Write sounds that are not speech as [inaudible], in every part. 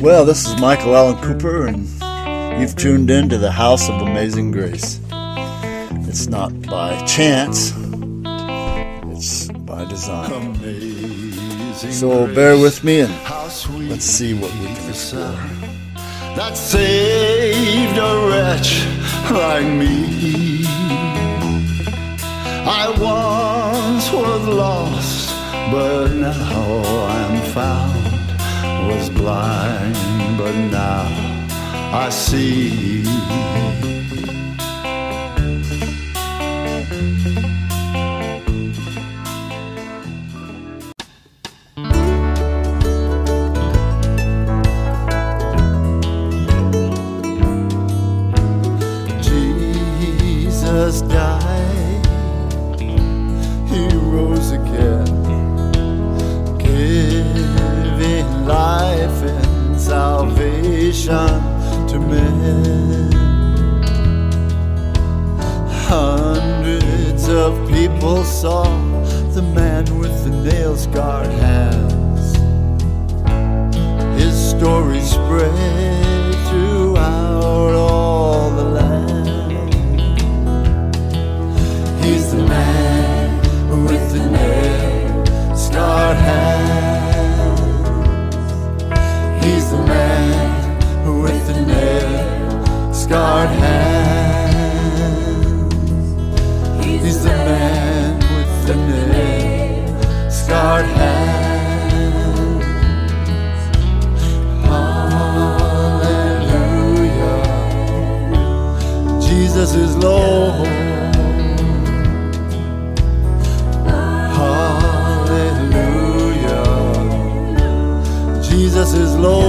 Well, this is Michael Allen Cooper, and you've tuned in to the House of Amazing Grace. It's not by chance, it's by design. Amazing So bear with me and let's see what we can explore. that saved a wretch like me. I once was lost, but now I'm found. Was blind, but now I see. Salvation to men. Hundreds of people saw the man with the nail scarred hands. His story spread throughout all the land. He's the man with the nail scarred hands. Scarred hands. He's the man with the nail scarred hands. Jesus is Lord. Hallelujah. Jesus is Lord.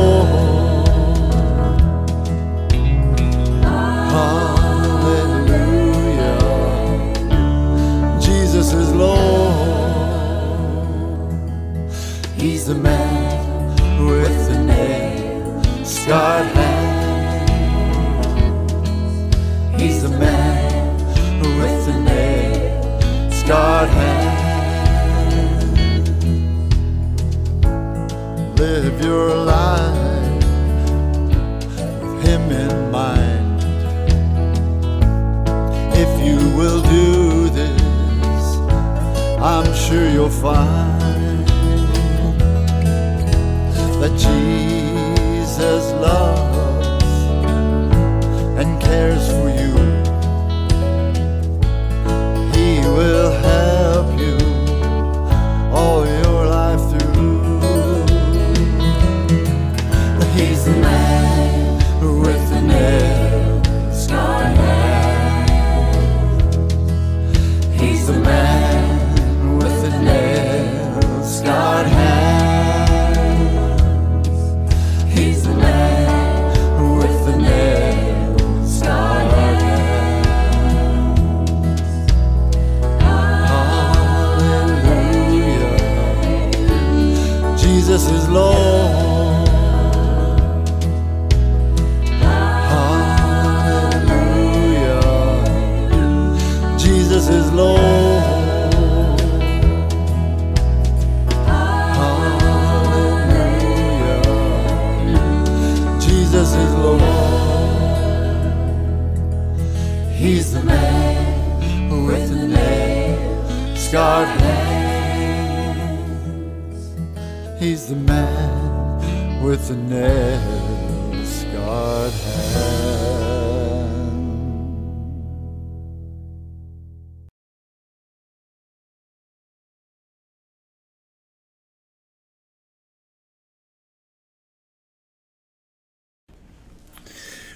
He's the man with the nail scarred hands.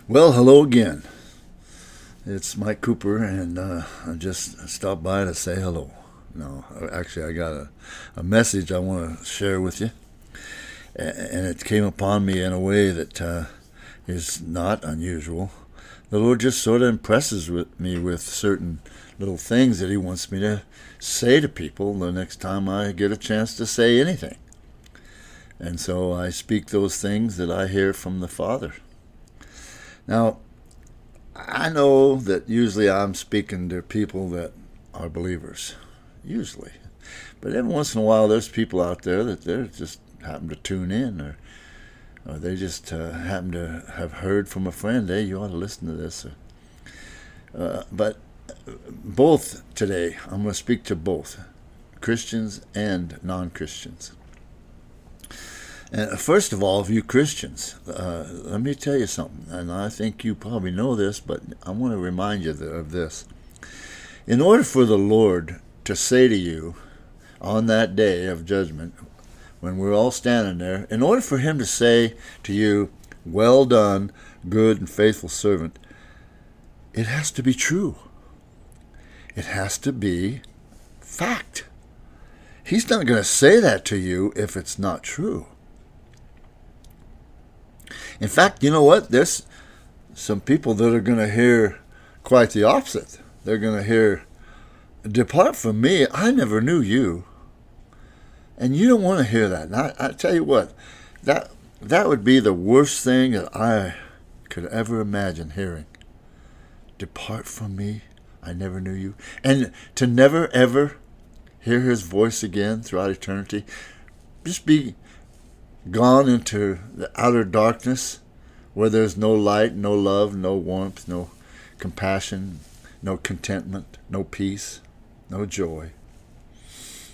Well, hello again. It's Mike Cooper, and uh, I just stopped by to say hello. No, actually, I got a, a message I want to share with you, and it came upon me in a way that uh, is not unusual. The Lord just sort of impresses with me with certain little things that He wants me to say to people the next time I get a chance to say anything. And so I speak those things that I hear from the Father. Now, I know that usually I'm speaking to people that are believers, usually. But every once in a while, there's people out there that they're just happen to tune in or or they just uh, happen to have heard from a friend, hey, you ought to listen to this. Uh, but both today, I'm going to speak to both Christians and non Christians. And first of all, of you Christians, uh, let me tell you something, and I think you probably know this, but I want to remind you of this. In order for the Lord to say to you on that day of judgment, when we're all standing there, in order for Him to say to you, Well done, good and faithful servant, it has to be true. It has to be fact. He's not going to say that to you if it's not true. In fact, you know what? There's some people that are going to hear quite the opposite. They're going to hear, Depart from me, I never knew you. And you don't want to hear that. And I, I tell you what, that, that would be the worst thing that I could ever imagine hearing. Depart from me, I never knew you. And to never ever hear his voice again throughout eternity, just be gone into the outer darkness where there's no light, no love, no warmth, no compassion, no contentment, no peace, no joy.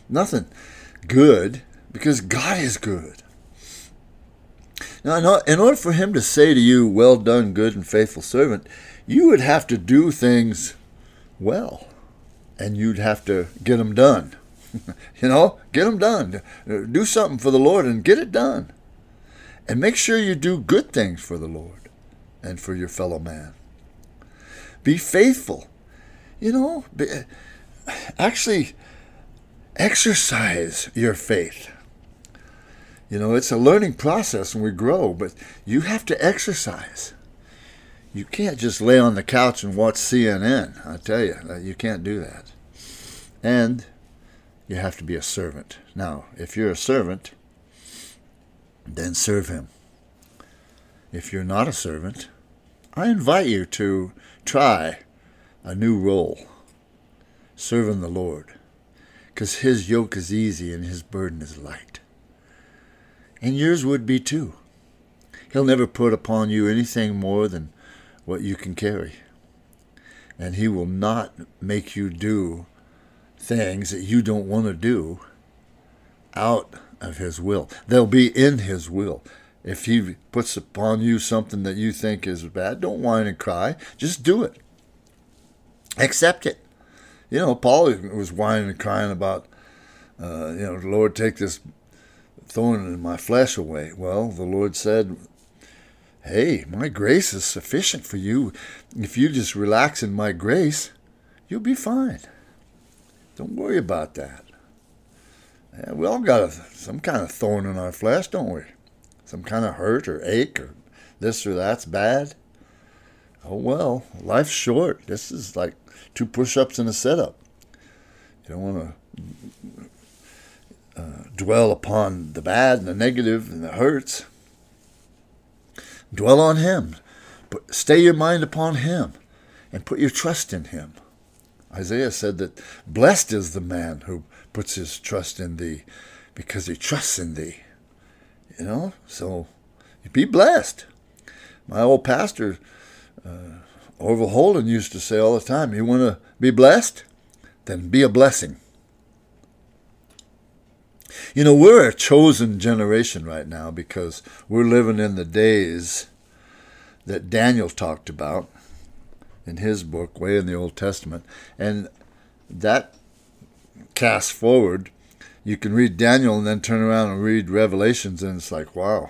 Nothing good because God is good. Now, in order for him to say to you, Well done, good and faithful servant, you would have to do things well, and you'd have to get them done. [laughs] you know, get them done. Do something for the Lord and get it done. And make sure you do good things for the Lord and for your fellow man. Be faithful. You know, be, actually exercise your faith. You know, it's a learning process and we grow, but you have to exercise. You can't just lay on the couch and watch CNN. I tell you, you can't do that. And you have to be a servant. Now, if you're a servant, then serve him. If you're not a servant, I invite you to try a new role, serving the Lord, because his yoke is easy and his burden is light. And yours would be too. He'll never put upon you anything more than what you can carry. And he will not make you do things that you don't want to do out of His will. They'll be in His will. If He puts upon you something that you think is bad, don't whine and cry. Just do it. Accept it. You know, Paul was whining and crying about, uh, you know, Lord, take this thorn in my flesh away. Well, the Lord said, Hey, my grace is sufficient for you. If you just relax in my grace, you'll be fine. Don't worry about that. Yeah, we all got a, some kind of thorn in our flesh, don't we? Some kind of hurt or ache or this or that's bad. Oh well, life's short. This is like two push-ups and a sit-up. You don't want to uh, dwell upon the bad and the negative and the hurts. Dwell on Him. But stay your mind upon Him and put your trust in Him. Isaiah said that blessed is the man who puts his trust in thee because he trusts in thee. You know, so be blessed. My old pastor, uh, Orville Holden, used to say all the time, you want to be blessed? Then be a blessing. You know, we're a chosen generation right now because we're living in the days that Daniel talked about in his book, way in the Old Testament. And that cast forward, you can read Daniel and then turn around and read Revelations, and it's like, wow,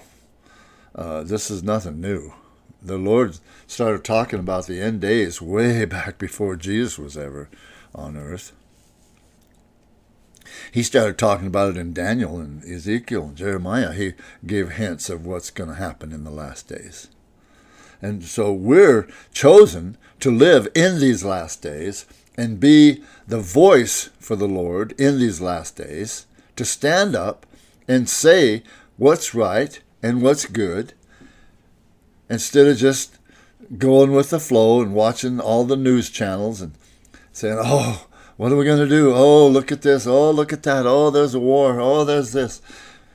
uh, this is nothing new. The Lord started talking about the end days way [laughs] back before Jesus was ever on earth. He started talking about it in Daniel and Ezekiel and Jeremiah. He gave hints of what's going to happen in the last days. And so we're chosen to live in these last days and be the voice for the Lord in these last days, to stand up and say what's right and what's good, instead of just going with the flow and watching all the news channels and saying, oh, what are we going to do? Oh, look at this. Oh, look at that. Oh, there's a war. Oh, there's this.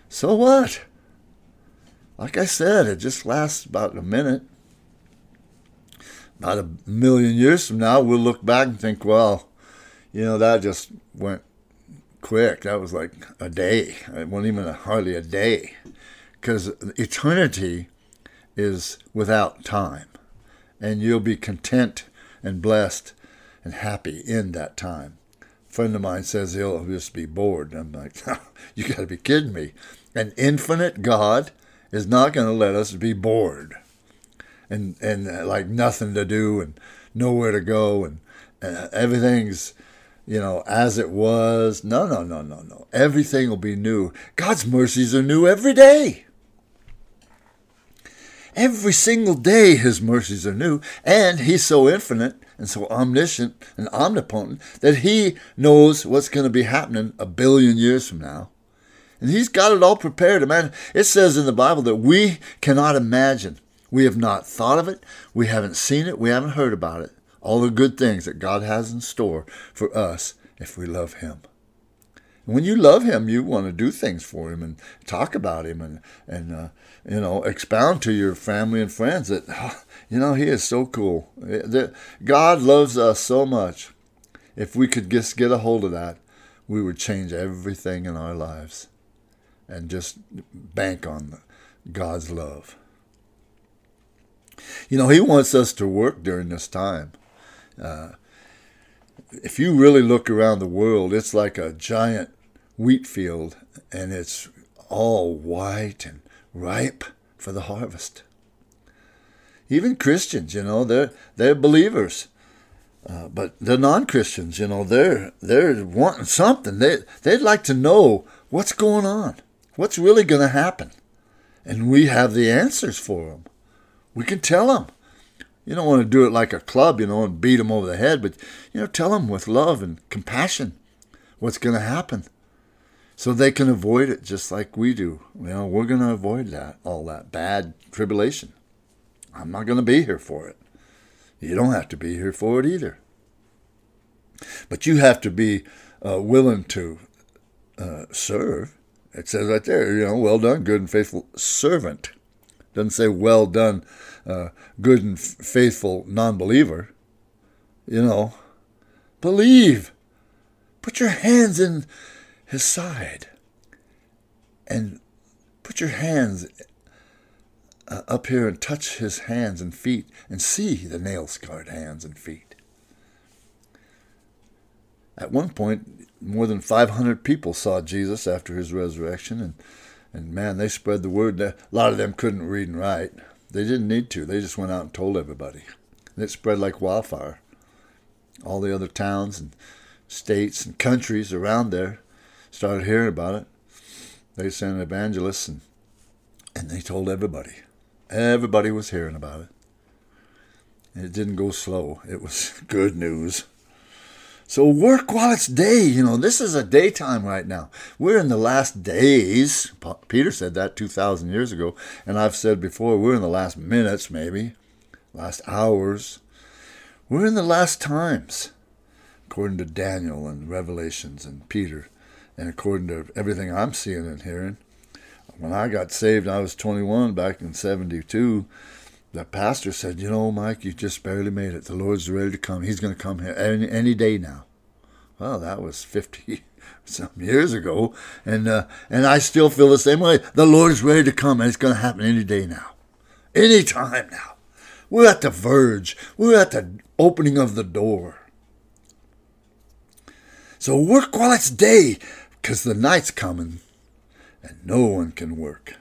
So what? like I said, it just lasts about a minute. About a million years from now, we'll look back and think, well, you know, that just went quick. That was like a day. It wasn't even a, hardly a day. Because eternity is without time. And you'll be content and blessed and happy in that time. A friend of mine says he'll just be bored. I'm like, [laughs] you got to be kidding me. An infinite God is not going to let us be bored and and uh, like nothing to do and nowhere to go and uh, everything's you know as it was no no no no no everything will be new god's mercies are new every day every single day his mercies are new and he's so infinite and so omniscient and omnipotent that he knows what's going to be happening a billion years from now and he's got it all prepared man it says in the bible that we cannot imagine we have not thought of it. We haven't seen it. We haven't heard about it. All the good things that God has in store for us if we love Him. And when you love Him, you want to do things for Him and talk about Him and, and uh, you know, expound to your family and friends that, [sighs] you know, He is so cool. God loves us so much. If we could just get a hold of that, we would change everything in our lives and just bank on God's love. You know, he wants us to work during this time. Uh, if you really look around the world, it's like a giant wheat field, and it's all white and ripe for the harvest. Even Christians, you know, they're they're believers, uh, but the non-Christians, you know, they're they're wanting something. They they'd like to know what's going on, what's really going to happen, and we have the answers for them. We can tell them. You don't want to do it like a club, you know, and beat them over the head, but, you know, tell them with love and compassion what's going to happen so they can avoid it just like we do. You know, we're going to avoid that, all that bad tribulation. I'm not going to be here for it. You don't have to be here for it either. But you have to be uh, willing to uh, serve. It says right there, you know, well done, good and faithful servant. Doesn't say, well done, uh, good and f- faithful non believer. You know, believe. Put your hands in his side and put your hands uh, up here and touch his hands and feet and see the nail scarred hands and feet. At one point, more than 500 people saw Jesus after his resurrection, and and man, they spread the word. A lot of them couldn't read and write. They didn't need to. They just went out and told everybody. And it spread like wildfire. All the other towns and states and countries around there started hearing about it. They sent evangelists and, and they told everybody. Everybody was hearing about it. And it didn't go slow. It was [laughs] good news. So work while it's day. You know, this is a daytime right now. We're in the last days. Peter said that 2,000 years ago. And I've said before, we're in the last minutes, maybe, last hours. We're in the last times, according to Daniel and Revelations and Peter, and according to everything I'm seeing and hearing. When I got saved, I was 21 back in 72 the pastor said, You know, Mike, you just barely made it. The Lord's ready to come. He's going to come here any, any day now. Well, that was 50 [laughs] some years ago. And, uh, and I still feel the same way. The Lord's ready to come, and it's going to happen any day now. Any time now. We're at the verge, we're at the opening of the door. So work while it's day, because the night's coming, and no one can work.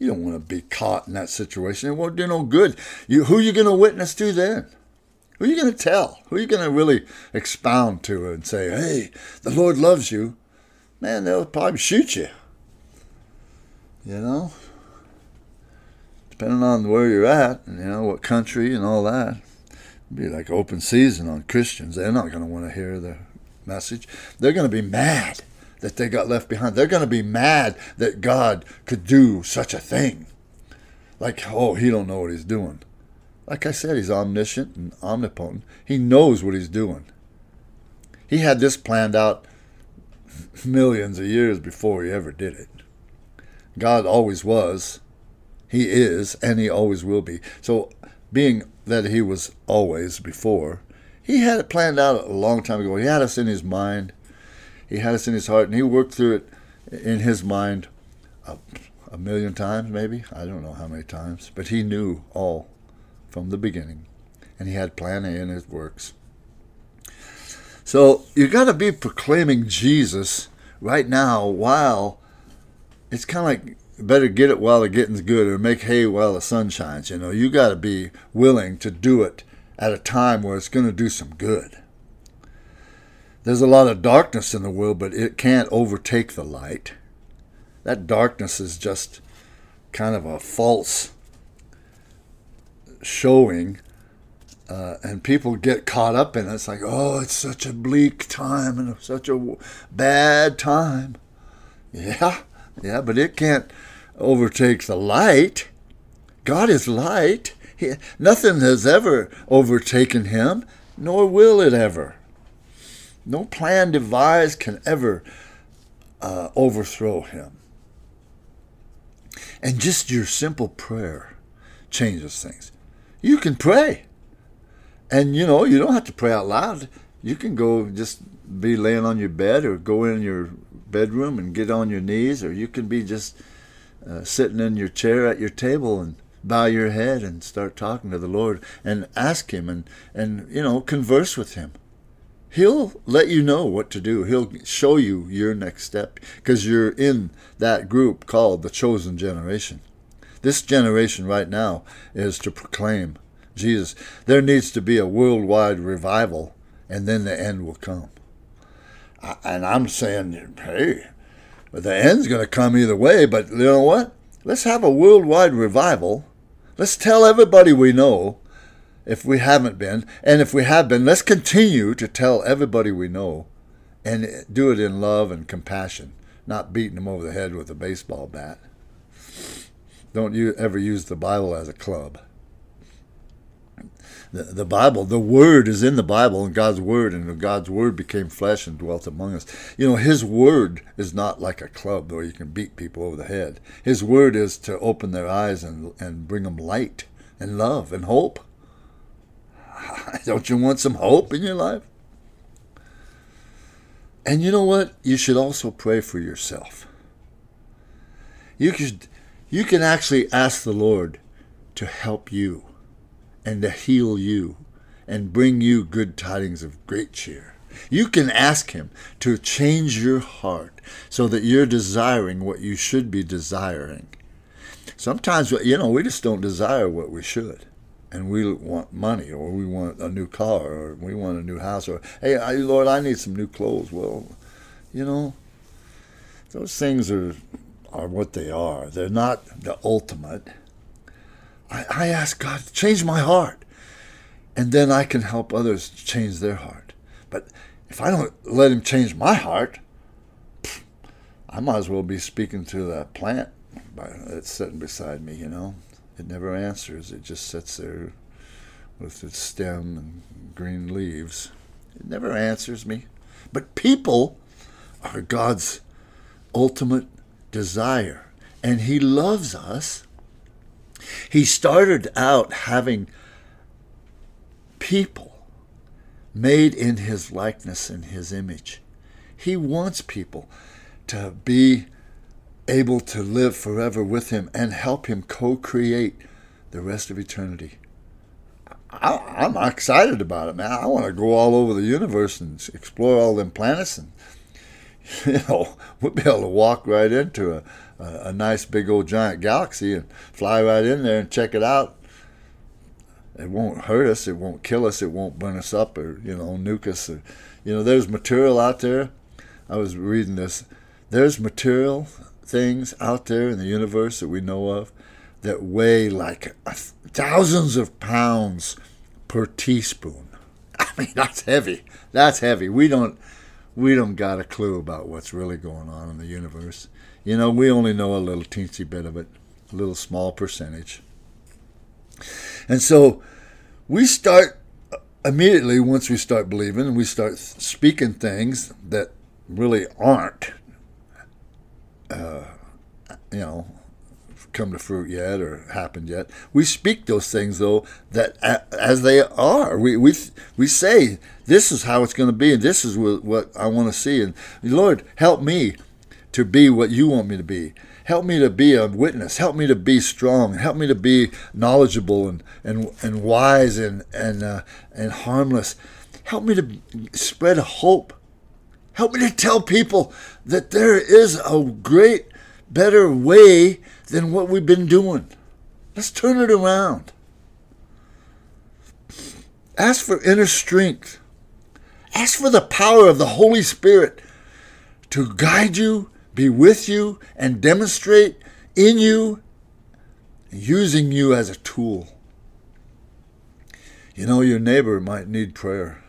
You don't want to be caught in that situation. It won't do no good. You, who are you going to witness to then? Who are you going to tell? Who are you going to really expound to and say, hey, the Lord loves you? Man, they'll probably shoot you. You know? Depending on where you're at and, you know, what country and all that. It'd be like open season on Christians. They're not going to want to hear the message. They're going to be mad that they got left behind. They're going to be mad that God could do such a thing. Like, oh, he don't know what he's doing. Like I said, he's omniscient and omnipotent. He knows what he's doing. He had this planned out millions of years before he ever did it. God always was, He is, and He always will be. So, being that He was always before, He had it planned out a long time ago. He had us in His mind, He had us in His heart, and He worked through it in His mind a, a million times, maybe. I don't know how many times, but He knew all from the beginning, and He had plan A in His works. So you got to be proclaiming Jesus right now while it's kind of like better get it while the getting's good or make hay while the sun shines. You know, you got to be willing to do it at a time where it's going to do some good. There's a lot of darkness in the world, but it can't overtake the light. That darkness is just kind of a false showing uh, and people get caught up in it. It's like, oh, it's such a bleak time and such a bad time. Yeah, yeah, but it can't overtake the light. God is light. He, nothing has ever overtaken him, nor will it ever. No plan devised can ever uh, overthrow him. And just your simple prayer changes things. You can pray. And you know, you don't have to pray out loud. You can go just be laying on your bed or go in your bedroom and get on your knees, or you can be just uh, sitting in your chair at your table and bow your head and start talking to the Lord and ask Him and, and you know, converse with Him. He'll let you know what to do. He'll show you your next step because you're in that group called the chosen generation. This generation right now is to proclaim Jesus. There needs to be a worldwide revival, and then the end will come. And I'm saying, hey, but the end's going to come either way, but you know what? Let's have a worldwide revival. Let's tell everybody we know if we haven't been. And if we have been, let's continue to tell everybody we know and do it in love and compassion, not beating them over the head with a baseball bat. Don't you ever use the Bible as a club the, the Bible, the Word is in the Bible and God's Word, and God's Word became flesh and dwelt among us. You know, His Word is not like a club where you can beat people over the head. His Word is to open their eyes and, and bring them light and love and hope. [laughs] Don't you want some hope in your life? And you know what? You should also pray for yourself. You could, you can actually ask the Lord to help you and to heal you and bring you good tidings of great cheer. You can ask Him to change your heart so that you're desiring what you should be desiring. Sometimes, you know, we just don't desire what we should. And we want money, or we want a new car, or we want a new house, or, hey, Lord, I need some new clothes. Well, you know, those things are, are what they are. They're not the ultimate. I, I ask God to change my heart. And then I can help others change their heart. But if I don't let Him change my heart, I might as well be speaking to the plant that's sitting beside me, you know. It never answers. It just sits there with its stem and green leaves. It never answers me. But people are God's ultimate desire. And He loves us he started out having people made in his likeness and his image. He wants people to be able to live forever with him and help him co create the rest of eternity. I, am excited about it, man. I want to go all over the universe and explore all them planets, and [laughs] you know, we'll be able to walk right into a, a, a nice big old giant galaxy and fly right in there and check it out. It won't hurt us. It won't kill us. It won't burn us up or you know nuke us. Or, you know, there's material out there. I was reading this. There's material things out there in the universe that we know of that weigh like thousands of pounds per teaspoon. [laughs] I mean, that's heavy. That's heavy. We don't we don't got a clue about what's really going on in the universe. You know, we only know a little teensy bit of it, a little small percentage. And so we start immediately once we start believing we start speaking things that really aren't uh, you know, come to fruit yet or happened yet. We speak those things though that as they are. We we we say this is how it's going to be, and this is what, I want to see. And Lord, help me to be what you want me to be. Help me to be a witness. Help me to be strong. Help me to be knowledgeable and and, and wise and and uh, and harmless. Help me to spread hope. Help me to tell people that there is a great, better way than what we've been doing. Let's turn it around. Ask for inner strength. Ask for the power of the Holy Spirit to guide you, be with you, and demonstrate in you, using you as a tool. You know, your neighbor might need prayer.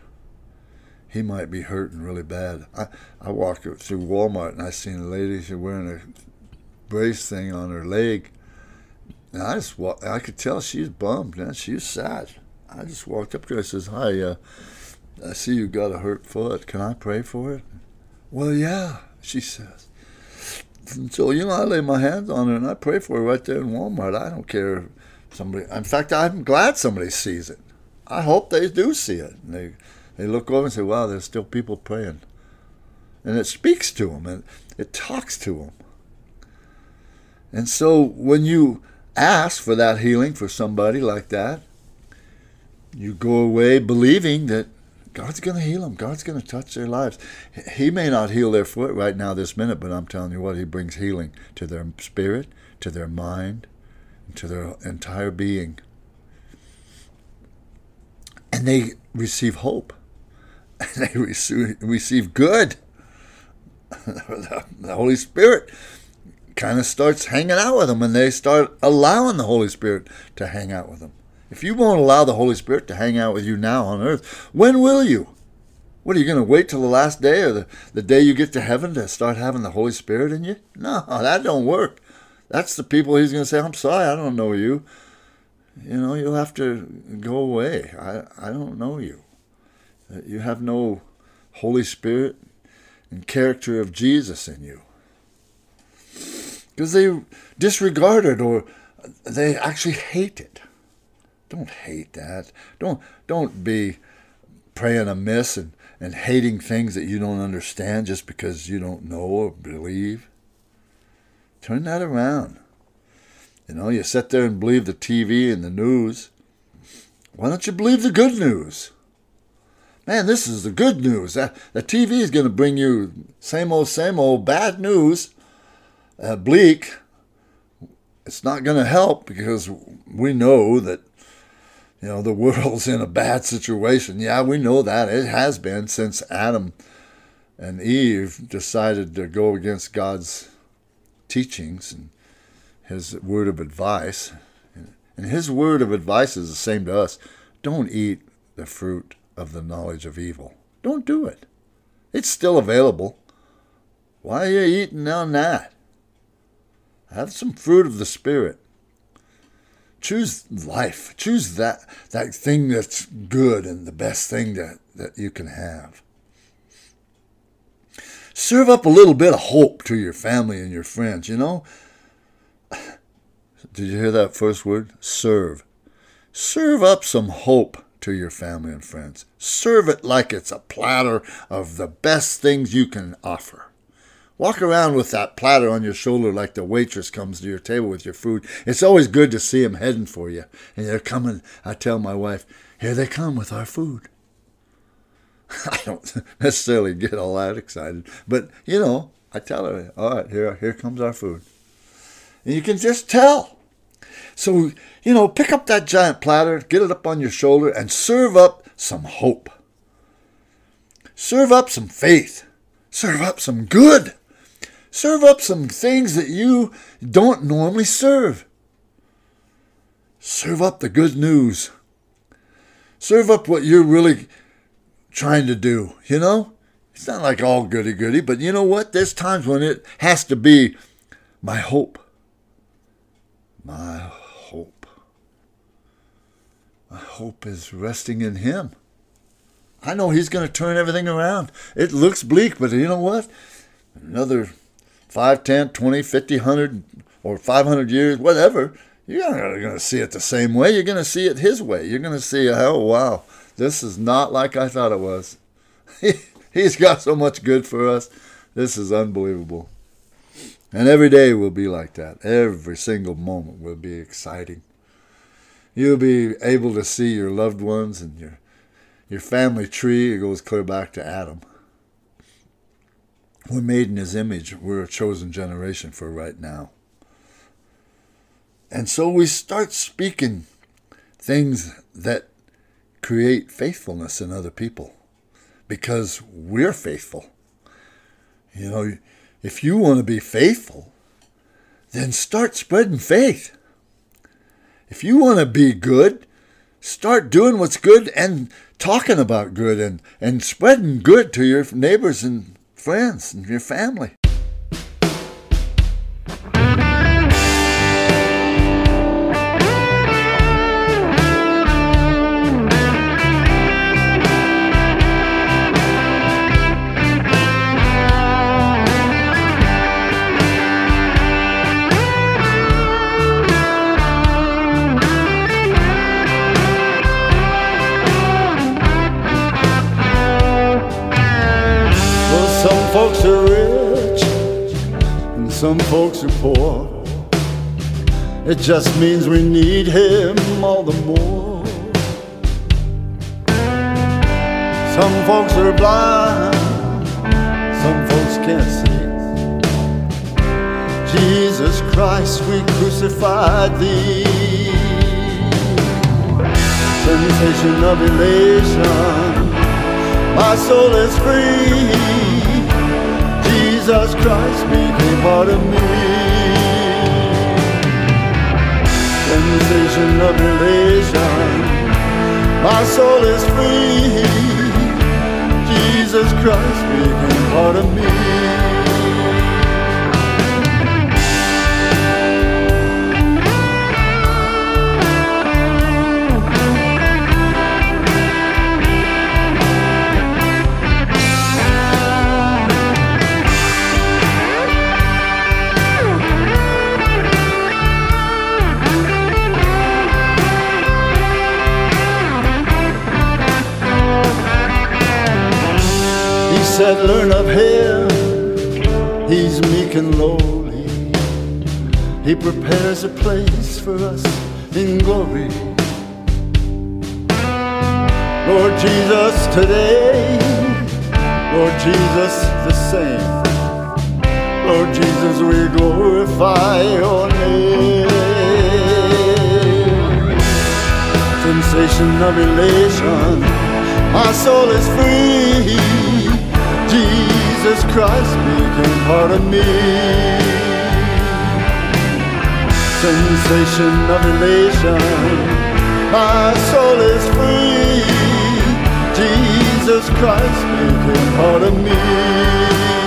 He might be hurting really bad. I, I walked through Walmart and I seen a lady, she wearing a brace thing on her leg. And I just I could tell she's bummed, man. She's sad. I just walked up to her and says, Hi, uh, I see you got a hurt foot. Can I pray for it? Well, yeah, she says. And so, you know, I lay my hands on her and I pray for her right there in Walmart. I don't care if somebody, in fact, I'm glad somebody sees it. I hope they do see it. And they, they look over and say, wow, there's still people praying. And it speaks to them and it talks to them. And so when you ask for that healing for somebody like that, you go away believing that God's going to heal them. God's going to touch their lives. He may not heal their foot right now, this minute, but I'm telling you what, He brings healing to their spirit, to their mind, to their entire being. And they receive hope. And [laughs] they receive, receive good. [laughs] the Holy Spirit kind of starts hanging out with them and they start allowing the Holy Spirit to hang out with them. If you won't allow the Holy Spirit to hang out with you now on earth, when will you? What are you going to wait till the last day or the, the day you get to heaven to start having the Holy Spirit in you? No, that don't work. That's the people he's going to say, I'm sorry, I don't know you. You know, you'll have to go away. I, I don't know you. You have no Holy Spirit and character of Jesus in you because they disregard it or they actually hate it. Don't hate that. Don't don't be praying amiss and, and hating things that you don't understand just because you don't know or believe. Turn that around. You know, you sit there and believe the TV and the news. Why don't you believe the good news? Man, this is the good news. The TV is going to bring you same old, same old bad news uh, bleak, it's not going to help because we know that you know the world's in a bad situation. Yeah, we know that it has been since Adam and Eve decided to go against God's teachings and His word of advice. And His word of advice is the same to us: don't eat the fruit of the knowledge of evil. Don't do it. It's still available. Why are you eating on that? Have some fruit of the Spirit. Choose life. Choose that, that thing that's good and the best thing that, that you can have. Serve up a little bit of hope to your family and your friends, you know? Did you hear that first word? Serve. Serve up some hope to your family and friends. Serve it like it's a platter of the best things you can offer. Walk around with that platter on your shoulder like the waitress comes to your table with your food. It's always good to see them heading for you. And they're coming. I tell my wife, here they come with our food. [laughs] I don't [laughs] necessarily get all that excited, but you know, I tell her, all right, here, here comes our food. And you can just tell. So, you know, pick up that giant platter, get it up on your shoulder, and serve up some hope. Serve up some faith. Serve up some good. Serve up some things that you don't normally serve. Serve up the good news. Serve up what you're really trying to do, you know? It's not like all goody goody, but you know what? There's times when it has to be my hope. My hope. My hope is resting in Him. I know He's going to turn everything around. It looks bleak, but you know what? Another 5, 10, 20, 50, 100, or 500 years, whatever, you're not going to see it the same way. You're going to see it His way. You're going to see, oh, wow, this is not like I thought it was. [laughs] He's got so much good for us. This is unbelievable. And every day will be like that. Every single moment will be exciting. You'll be able to see your loved ones and your your family tree. It goes clear back to Adam. We're made in his image. We're a chosen generation for right now. And so we start speaking things that create faithfulness in other people because we're faithful. You know, if you want to be faithful, then start spreading faith. If you want to be good, start doing what's good and talking about good and, and spreading good to your neighbors and friends and your family. Some folks are poor. It just means we need him all the more. Some folks are blind, some folks can't see. Jesus Christ, we crucified thee. Sensation of elation, my soul is free. Jesus Christ became part of me. Sensation of elation, my soul is free. Jesus Christ became part of me. Said, Learn of him. He's meek and lowly. He prepares a place for us in glory. Lord Jesus, today, Lord Jesus, the same. Lord Jesus, we glorify your name. Sensation of elation, my soul is free. Jesus Christ became part of me. Sensation of elation, my soul is free. Jesus Christ became part of me.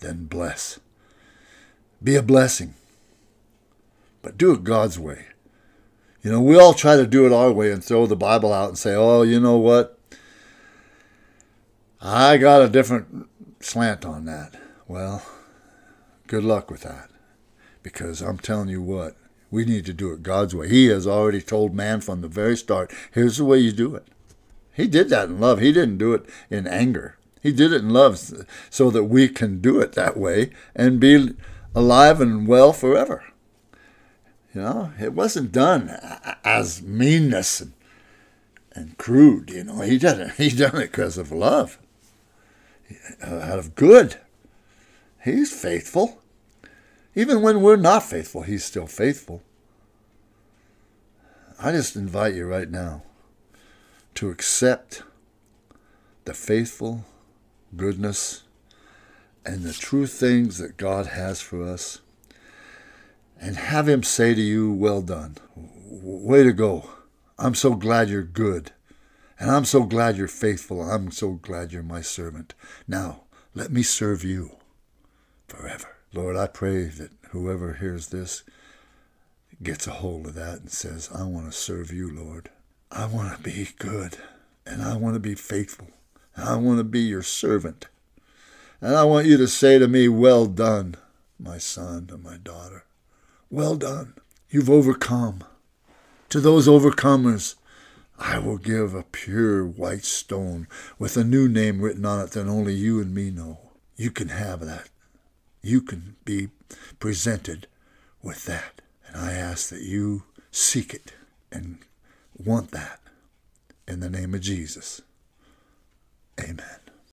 Then bless. Be a blessing. But do it God's way. You know, we all try to do it our way and throw the Bible out and say, oh, you know what? I got a different slant on that. Well, good luck with that. Because I'm telling you what, we need to do it God's way. He has already told man from the very start here's the way you do it. He did that in love. He didn't do it in anger. He did it in love so that we can do it that way and be alive and well forever. You know, it wasn't done as meanness and, and crude. You know, he did it. [laughs] He done it because of love, out of good. He's faithful. Even when we're not faithful, he's still faithful. I just invite you right now to accept the faithful goodness and the true things that God has for us and have Him say to you, Well done. Way to go. I'm so glad you're good. And I'm so glad you're faithful. I'm so glad you're my servant. Now, let me serve you forever. Lord, I pray that whoever hears this gets a hold of that and says, I want to serve you, Lord. I want to be good and I want to be faithful. I want to be your servant. And I want you to say to me, Well done, my son and my daughter. Well done. You've overcome. To those overcomers, I will give a pure white stone with a new name written on it that only you and me know. You can have that. You can be presented with that. And I ask that you seek it and want that in the name of Jesus. Amen.